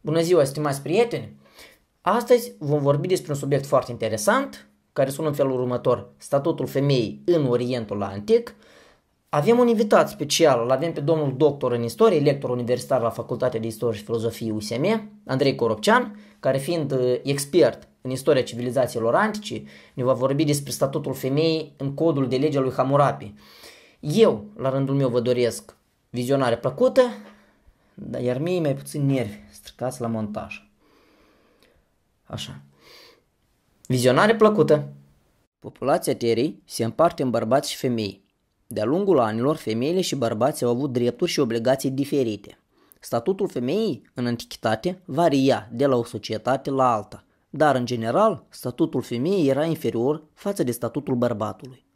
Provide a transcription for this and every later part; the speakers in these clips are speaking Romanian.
Bună ziua, stimați prieteni! Astăzi vom vorbi despre un subiect foarte interesant, care sună în felul următor, statutul femeii în Orientul Antic. Avem un invitat special, îl avem pe domnul doctor în istorie, lector universitar la Facultatea de Istorie și Filozofie USM, Andrei Coropcean, care fiind uh, expert în istoria civilizațiilor antice, ne va vorbi despre statutul femeii în codul de lege al lui Hammurapi. Eu, la rândul meu, vă doresc vizionare plăcută, dar iar mie mai puțin nervi stricați la montaj. Așa. Vizionare plăcută. Populația Terei se împarte în bărbați și femei. De-a lungul anilor, femeile și bărbații au avut drepturi și obligații diferite. Statutul femeii, în antichitate, varia de la o societate la alta, dar, în general, statutul femeii era inferior față de statutul bărbatului.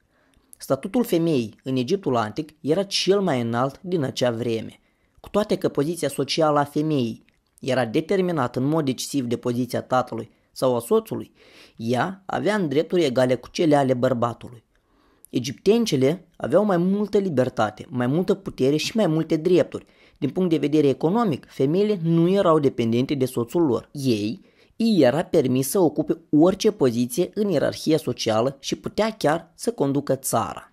Statutul femeii în Egiptul antic era cel mai înalt din acea vreme, cu toate că poziția socială a femeii era determinată în mod decisiv de poziția tatălui sau a soțului, ea avea în drepturi egale cu cele ale bărbatului. Egiptencele aveau mai multă libertate, mai multă putere și mai multe drepturi. Din punct de vedere economic, femeile nu erau dependente de soțul lor. Ei îi era permis să ocupe orice poziție în ierarhia socială și putea chiar să conducă țara.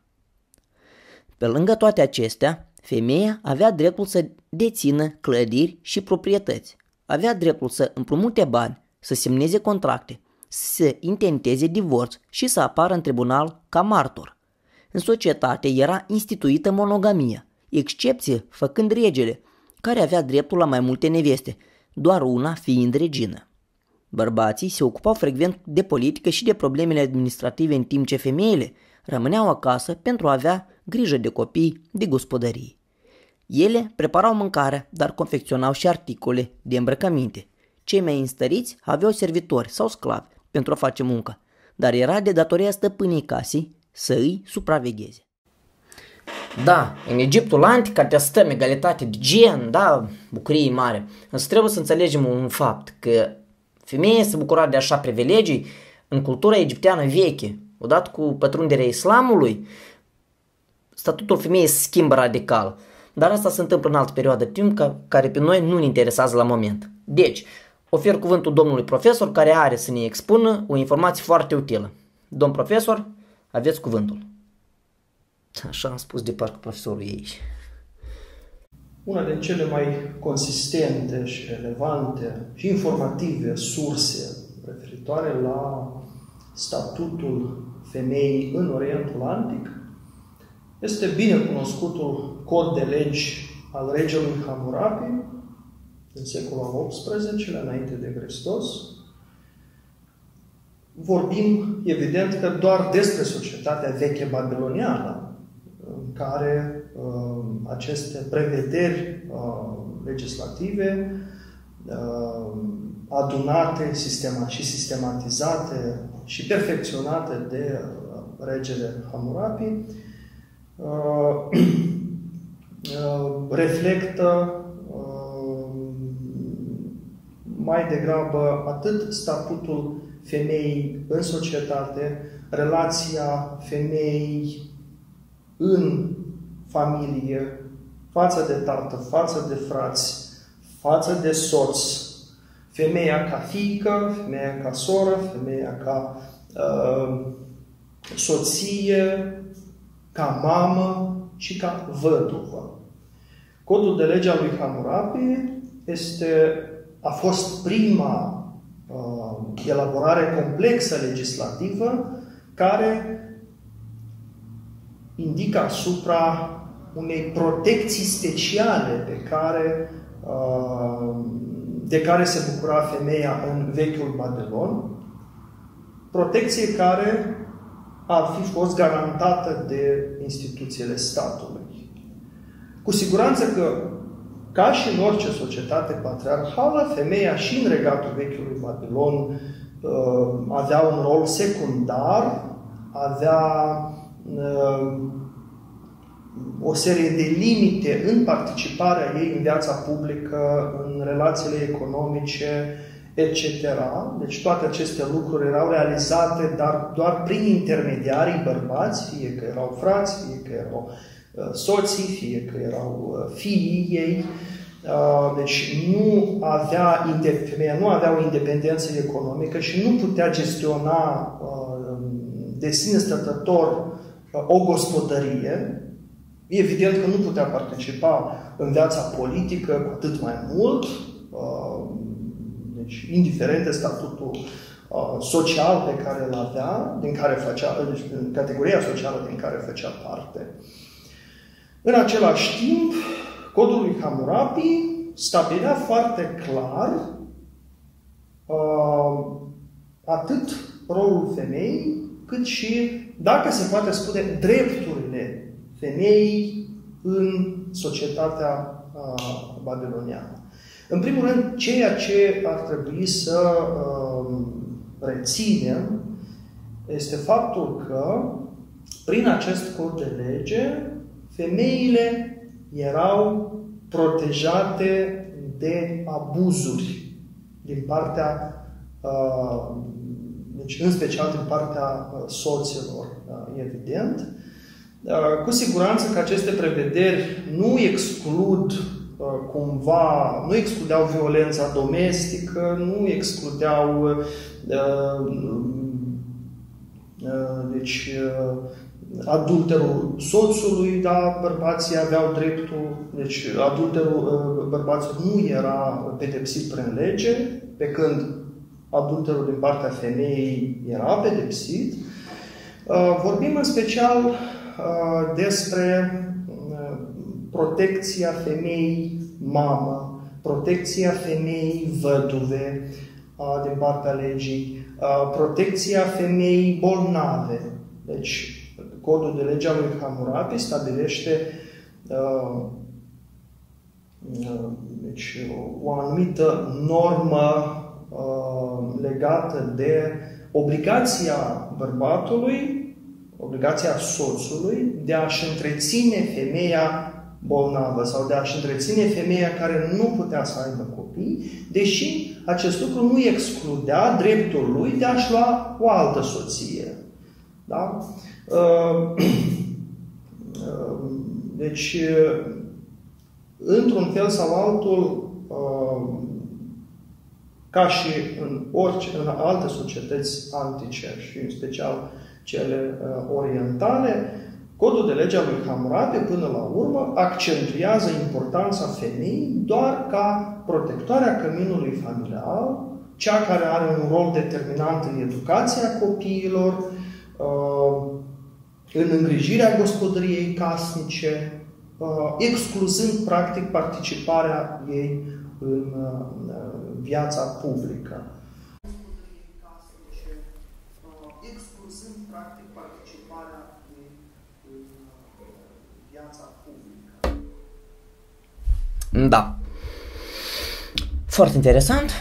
Pe lângă toate acestea, femeia avea dreptul să dețină clădiri și proprietăți. Avea dreptul să împrumute bani, să semneze contracte, să intenteze divorț și să apară în tribunal ca martor. În societate era instituită monogamia, excepție făcând regele, care avea dreptul la mai multe neveste, doar una fiind regină. Bărbații se ocupau frecvent de politică și de problemele administrative în timp ce femeile rămâneau acasă pentru a avea grijă de copii, de gospodărie. Ele preparau mâncarea, dar confecționau și articole de îmbrăcăminte. Cei mai înstăriți aveau servitori sau sclavi pentru a face muncă, dar era de datoria stăpânii casei să îi supravegheze. Da, în Egiptul antic atestăm egalitate de gen, da, bucurie mare. Însă trebuie să înțelegem un fapt, că femeia se bucura de așa privilegii în cultura egipteană veche. Odată cu pătrunderea islamului, statutul femeii se schimbă radical. Dar asta se întâmplă în altă perioadă de timp ca, care pe noi nu ne interesează la moment. Deci, ofer cuvântul domnului profesor care are să ne expună o informație foarte utilă. Domn profesor, aveți cuvântul. Așa am spus de parcă profesorul ei. Una din cele mai consistente și relevante și informative surse referitoare la statutul femeii în Orientul Antic este bine cunoscutul cod de legi al regelui Hammurapi din secolul al XVIII-lea, înainte de Hristos. Vorbim, evident, că doar despre societatea veche babiloniană, în care uh, aceste prevederi uh, legislative uh, adunate sistema, și sistematizate și perfecționate de uh, regele Hammurapi Uh, uh, reflectă uh, mai degrabă atât statutul femeii în societate, relația femeii în familie, față de tată, față de frați, față de soț, femeia ca fiică, femeia ca soră, femeia ca uh, soție, ca mamă și ca văduvă. Codul de lege al lui Hammurapi este, a fost prima uh, elaborare complexă legislativă care indică asupra unei protecții speciale pe care, uh, de care se bucura femeia în vechiul Babilon, protecție care ar fi fost garantată de instituțiile statului. Cu siguranță că, ca și în orice societate patriarhală, femeia și în regatul vechiului Babilon uh, avea un rol secundar, avea uh, o serie de limite în participarea ei în viața publică, în relațiile economice, etc. Deci toate aceste lucruri erau realizate dar doar prin intermediarii bărbați, fie că erau frați, fie că erau uh, soții, fie că erau uh, fiii ei. Deci nu avea, femeia nu avea o independență economică și nu putea gestiona de sine stătător o gospodărie, evident că nu putea participa în viața politică cu atât mai mult, deci indiferent de statutul social pe care îl avea, din care făcea, deci în categoria socială din care făcea parte. În același timp, codul lui Hammurabi stabilea foarte clar uh, atât rolul femeii, cât și, dacă se poate spune, drepturile femeii în societatea uh, babiloniană. În primul rând, ceea ce ar trebui să uh, reținem este faptul că, prin acest cod de lege, femeile erau protejate de abuzuri din partea, uh, deci în special din partea uh, soților, uh, evident. Cu siguranță că aceste prevederi nu exclud cumva, nu excludeau violența domestică, nu excludeau deci adulterul soțului, da, bărbații aveau dreptul, deci adulterul uh, bărbaților nu era pedepsit prin lege, pe când adulterul din partea femeii era pedepsit. Uh, vorbim în special uh, despre protecția femeii mamă, protecția femeii văduve din partea legii, protecția femeii bolnave. Deci, codul de legea lui Hammurabi stabilește uh, uh, deci, o anumită normă uh, legată de obligația bărbatului, obligația soțului de a-și întreține femeia bolnavă sau de a-și întreține femeia care nu putea să aibă copii, deși acest lucru nu excludea dreptul lui de a-și lua o altă soție. Da? Uh, uh, deci, uh, într-un fel sau altul, ca și în orice, în alte societăți antice și în special cele orientale, Codul de lege al lui Hammurabi, până la urmă, accentuează importanța femeii doar ca protectoarea căminului familial, cea care are un rol determinant în educația copiilor, în îngrijirea gospodăriei casnice, uh, excluzând practic participarea ei în uh, viața publică. Excluzând practic participarea ei în viața publică. Da. Foarte interesant.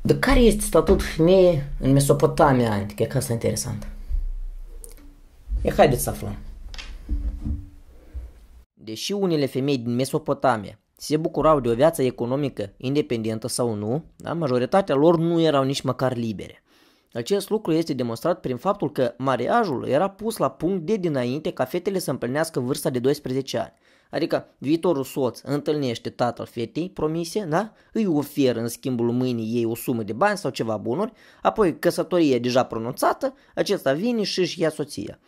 De care este statutul femeii în Mesopotamia antică? Că asta e interesant. E, haideți să aflăm. Deși unele femei din Mesopotamia se bucurau de o viață economică independentă sau nu, da, majoritatea lor nu erau nici măcar libere. Acest lucru este demonstrat prin faptul că mariajul era pus la punct de dinainte ca fetele să împlinească vârsta de 12 ani. Adică viitorul soț întâlnește tatăl fetei promise, da? îi oferă în schimbul mâinii ei o sumă de bani sau ceva bunuri, apoi căsătoria deja pronunțată, acesta vine și își ia soția.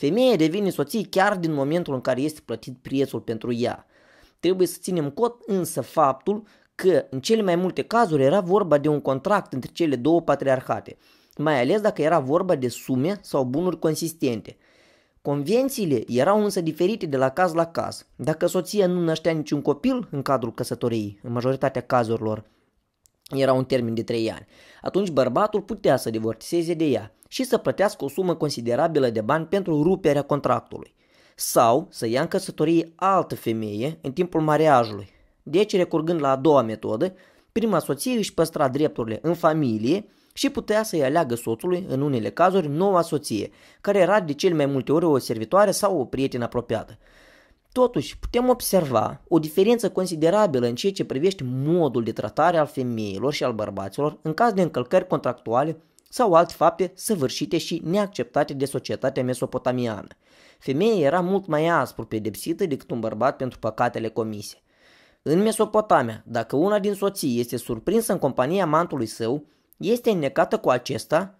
Femeia devine soție chiar din momentul în care este plătit prețul pentru ea. Trebuie să ținem cont însă faptul că în cele mai multe cazuri era vorba de un contract între cele două patriarhate, mai ales dacă era vorba de sume sau bunuri consistente – Convențiile erau însă diferite de la caz la caz. Dacă soția nu năștea niciun copil în cadrul căsătoriei, în majoritatea cazurilor era un termen de 3 ani, atunci bărbatul putea să divorțeze de ea și să plătească o sumă considerabilă de bani pentru ruperea contractului sau să ia în căsătorie altă femeie în timpul mariajului. Deci, recurgând la a doua metodă, prima soție își păstra drepturile în familie și putea să-i aleagă soțului, în unele cazuri, noua soție, care era de cel mai multe ori o servitoare sau o prietenă apropiată. Totuși, putem observa o diferență considerabilă în ceea ce privește modul de tratare al femeilor și al bărbaților în caz de încălcări contractuale sau alte fapte săvârșite și neacceptate de societatea mesopotamiană. femeia era mult mai aspru pedepsită decât un bărbat pentru păcatele comise. În Mesopotamia, dacă una din soții este surprinsă în compania mantului său, este înnecată cu acesta,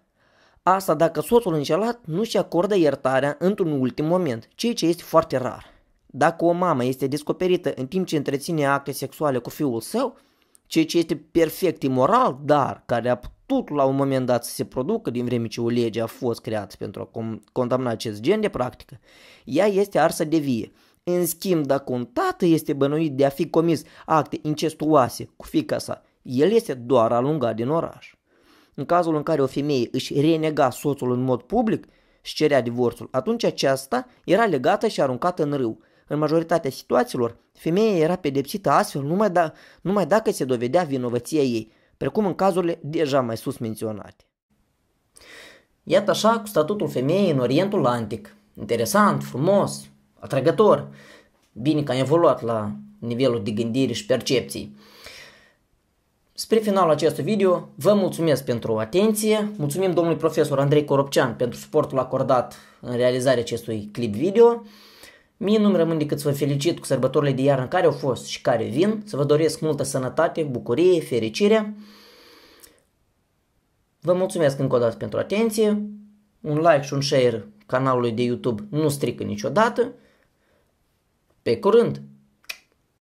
asta dacă soțul înșelat nu și acordă iertarea într-un ultim moment, ceea ce este foarte rar. Dacă o mamă este descoperită în timp ce întreține acte sexuale cu fiul său, ceea ce este perfect imoral, dar care a putut la un moment dat să se producă din vreme ce o lege a fost creată pentru a condamna acest gen de practică, ea este arsă de vie. În schimb, dacă un tată este bănuit de a fi comis acte incestuoase cu fica sa, el este doar alungat din oraș. În cazul în care o femeie își renega soțul în mod public și cerea divorțul, atunci aceasta era legată și aruncată în râu. În majoritatea situațiilor, femeia era pedepsită astfel numai, da, numai dacă se dovedea vinovăția ei, precum în cazurile deja mai sus menționate. Iată așa cu statutul femeii în Orientul Antic. Interesant, frumos, atrăgător. Bine că am evoluat la nivelul de gândire și percepții. Spre finalul acestui video, vă mulțumesc pentru atenție, mulțumim domnului profesor Andrei Coropcean pentru suportul acordat în realizarea acestui clip video. Mie nu-mi rămân decât să vă felicit cu sărbătorile de iarnă care au fost și care vin, să vă doresc multă sănătate, bucurie, fericire. Vă mulțumesc încă o dată pentru atenție, un like și un share canalului de YouTube nu strică niciodată. Pe curând!